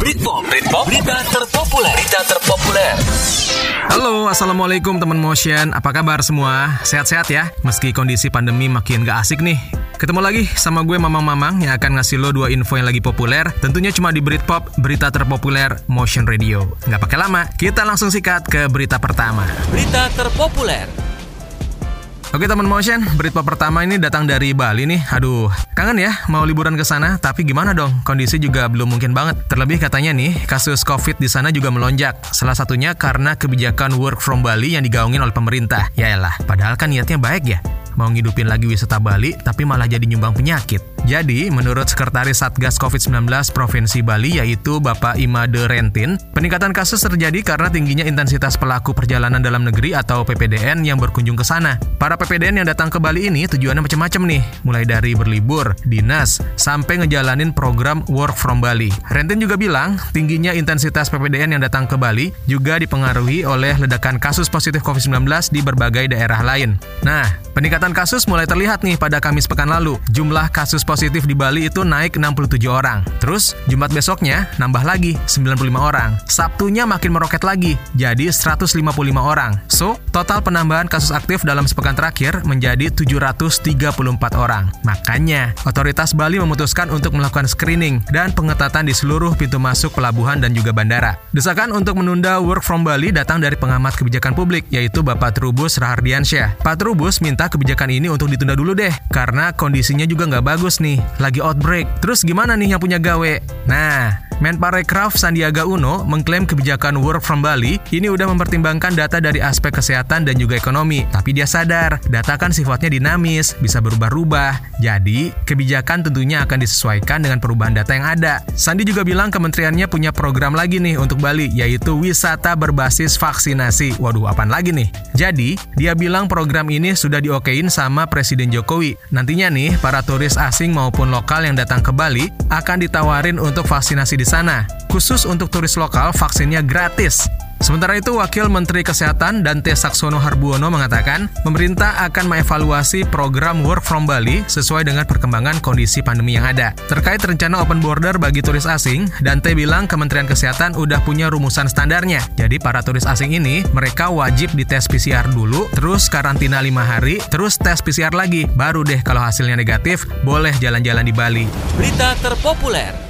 Britpop, Britpop, berita terpopuler, berita terpopuler. Halo, Assalamualaikum teman motion Apa kabar semua? Sehat-sehat ya? Meski kondisi pandemi makin gak asik nih Ketemu lagi sama gue Mamang-Mamang yang akan ngasih lo dua info yang lagi populer Tentunya cuma di Britpop, berita terpopuler Motion Radio Nggak pakai lama, kita langsung sikat ke berita pertama Berita terpopuler. Oke teman motion, berita pertama ini datang dari Bali nih. Aduh, kangen ya mau liburan ke sana, tapi gimana dong? Kondisi juga belum mungkin banget. Terlebih katanya nih, kasus Covid di sana juga melonjak. Salah satunya karena kebijakan work from Bali yang digaungin oleh pemerintah. Yaelah, padahal kan niatnya baik ya. Mau ngidupin lagi wisata Bali, tapi malah jadi nyumbang penyakit. Jadi, menurut Sekretaris Satgas COVID-19 Provinsi Bali yaitu Bapak Imade Rentin, peningkatan kasus terjadi karena tingginya intensitas pelaku perjalanan dalam negeri atau PPDN yang berkunjung ke sana. Para PPDN yang datang ke Bali ini tujuannya macam-macam nih, mulai dari berlibur, dinas, sampai ngejalanin program work from Bali. Rentin juga bilang, tingginya intensitas PPDN yang datang ke Bali juga dipengaruhi oleh ledakan kasus positif COVID-19 di berbagai daerah lain. Nah, peningkatan kasus mulai terlihat nih pada Kamis pekan lalu. Jumlah kasus positif di Bali itu naik 67 orang. Terus, Jumat besoknya nambah lagi 95 orang. Sabtunya makin meroket lagi, jadi 155 orang. So, total penambahan kasus aktif dalam sepekan terakhir menjadi 734 orang. Makanya, otoritas Bali memutuskan untuk melakukan screening dan pengetatan di seluruh pintu masuk pelabuhan dan juga bandara. Desakan untuk menunda work from Bali datang dari pengamat kebijakan publik, yaitu Bapak Trubus Rahardiansyah. Pak Trubus minta kebijakan ini untuk ditunda dulu deh, karena kondisinya juga nggak bagus nih, lagi outbreak. Terus gimana nih yang punya gawe? Nah, Menparekraf Sandiaga Uno mengklaim kebijakan work from Bali ini udah mempertimbangkan data dari aspek kesehatan dan juga ekonomi. Tapi dia sadar, data kan sifatnya dinamis, bisa berubah-ubah. Jadi, kebijakan tentunya akan disesuaikan dengan perubahan data yang ada. Sandi juga bilang kementeriannya punya program lagi nih untuk Bali, yaitu wisata berbasis vaksinasi. Waduh, apaan lagi nih? Jadi, dia bilang program ini sudah diokein sama Presiden Jokowi. Nantinya nih, para turis asing maupun lokal yang datang ke Bali akan ditawarin untuk vaksinasi di sana. Khusus untuk turis lokal, vaksinnya gratis. Sementara itu, Wakil Menteri Kesehatan Dante Saksono Harbuono mengatakan, pemerintah akan mengevaluasi program Work from Bali sesuai dengan perkembangan kondisi pandemi yang ada. Terkait rencana open border bagi turis asing, Dante bilang Kementerian Kesehatan udah punya rumusan standarnya. Jadi para turis asing ini, mereka wajib dites PCR dulu, terus karantina 5 hari, terus tes PCR lagi. Baru deh kalau hasilnya negatif, boleh jalan-jalan di Bali. Berita terpopuler.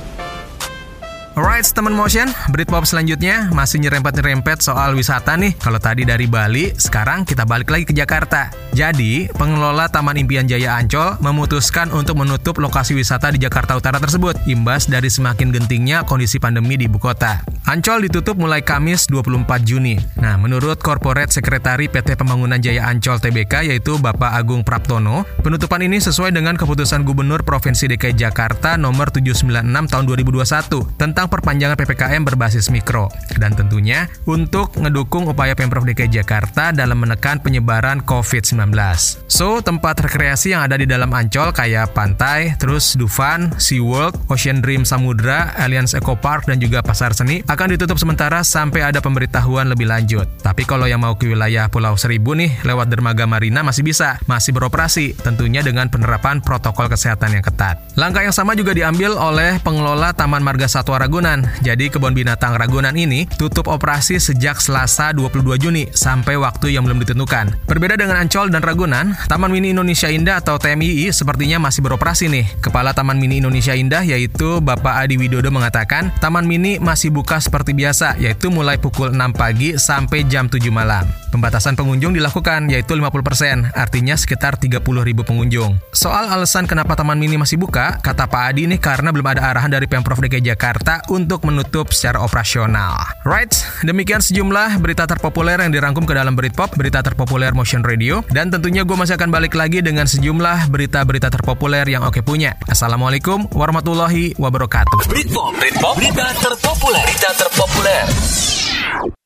Alright, teman motion, Britpop selanjutnya masih nyerempet-nyerempet soal wisata nih. Kalau tadi dari Bali, sekarang kita balik lagi ke Jakarta. Jadi, pengelola Taman Impian Jaya Ancol memutuskan untuk menutup lokasi wisata di Jakarta Utara tersebut, imbas dari semakin gentingnya kondisi pandemi di ibu kota. Ancol ditutup mulai Kamis 24 Juni. Nah, menurut Corporate Sekretari PT Pembangunan Jaya Ancol TBK yaitu Bapak Agung Praptono, penutupan ini sesuai dengan keputusan Gubernur Provinsi DKI Jakarta nomor 796 tahun 2021 tentang perpanjangan PPKM berbasis mikro. Dan tentunya untuk ngedukung upaya Pemprov DKI Jakarta dalam menekan penyebaran COVID-19. So, tempat rekreasi yang ada di dalam Ancol kayak pantai, terus Dufan, SeaWorld, Ocean Dream Samudra, Alliance Eco Park, dan juga Pasar Seni akan ditutup sementara sampai ada pemberitahuan lebih lanjut. Tapi kalau yang mau ke wilayah Pulau Seribu nih, lewat dermaga Marina masih bisa, masih beroperasi, tentunya dengan penerapan protokol kesehatan yang ketat. Langkah yang sama juga diambil oleh pengelola Taman Marga Satwa Ragunan. Jadi kebun binatang Ragunan ini tutup operasi sejak Selasa 22 Juni sampai waktu yang belum ditentukan. Berbeda dengan Ancol dan Ragunan, Taman Mini Indonesia Indah atau TMII sepertinya masih beroperasi nih. Kepala Taman Mini Indonesia Indah yaitu Bapak Adi Widodo mengatakan, Taman Mini masih buka seperti biasa, yaitu mulai pukul 6 pagi sampai jam 7 malam. Pembatasan pengunjung dilakukan, yaitu 50%, artinya sekitar 30 ribu pengunjung. Soal alasan kenapa Taman Mini masih buka, kata Pak Adi nih karena belum ada arahan dari Pemprov DKI Jakarta untuk menutup secara operasional. Right, demikian sejumlah berita terpopuler yang dirangkum ke dalam Britpop, berita terpopuler Motion Radio, dan tentunya gue masih akan balik lagi dengan sejumlah berita-berita terpopuler yang oke punya. Assalamualaikum warahmatullahi wabarakatuh. Britpop, Britpop, berita terpopuler, berita terpopuler.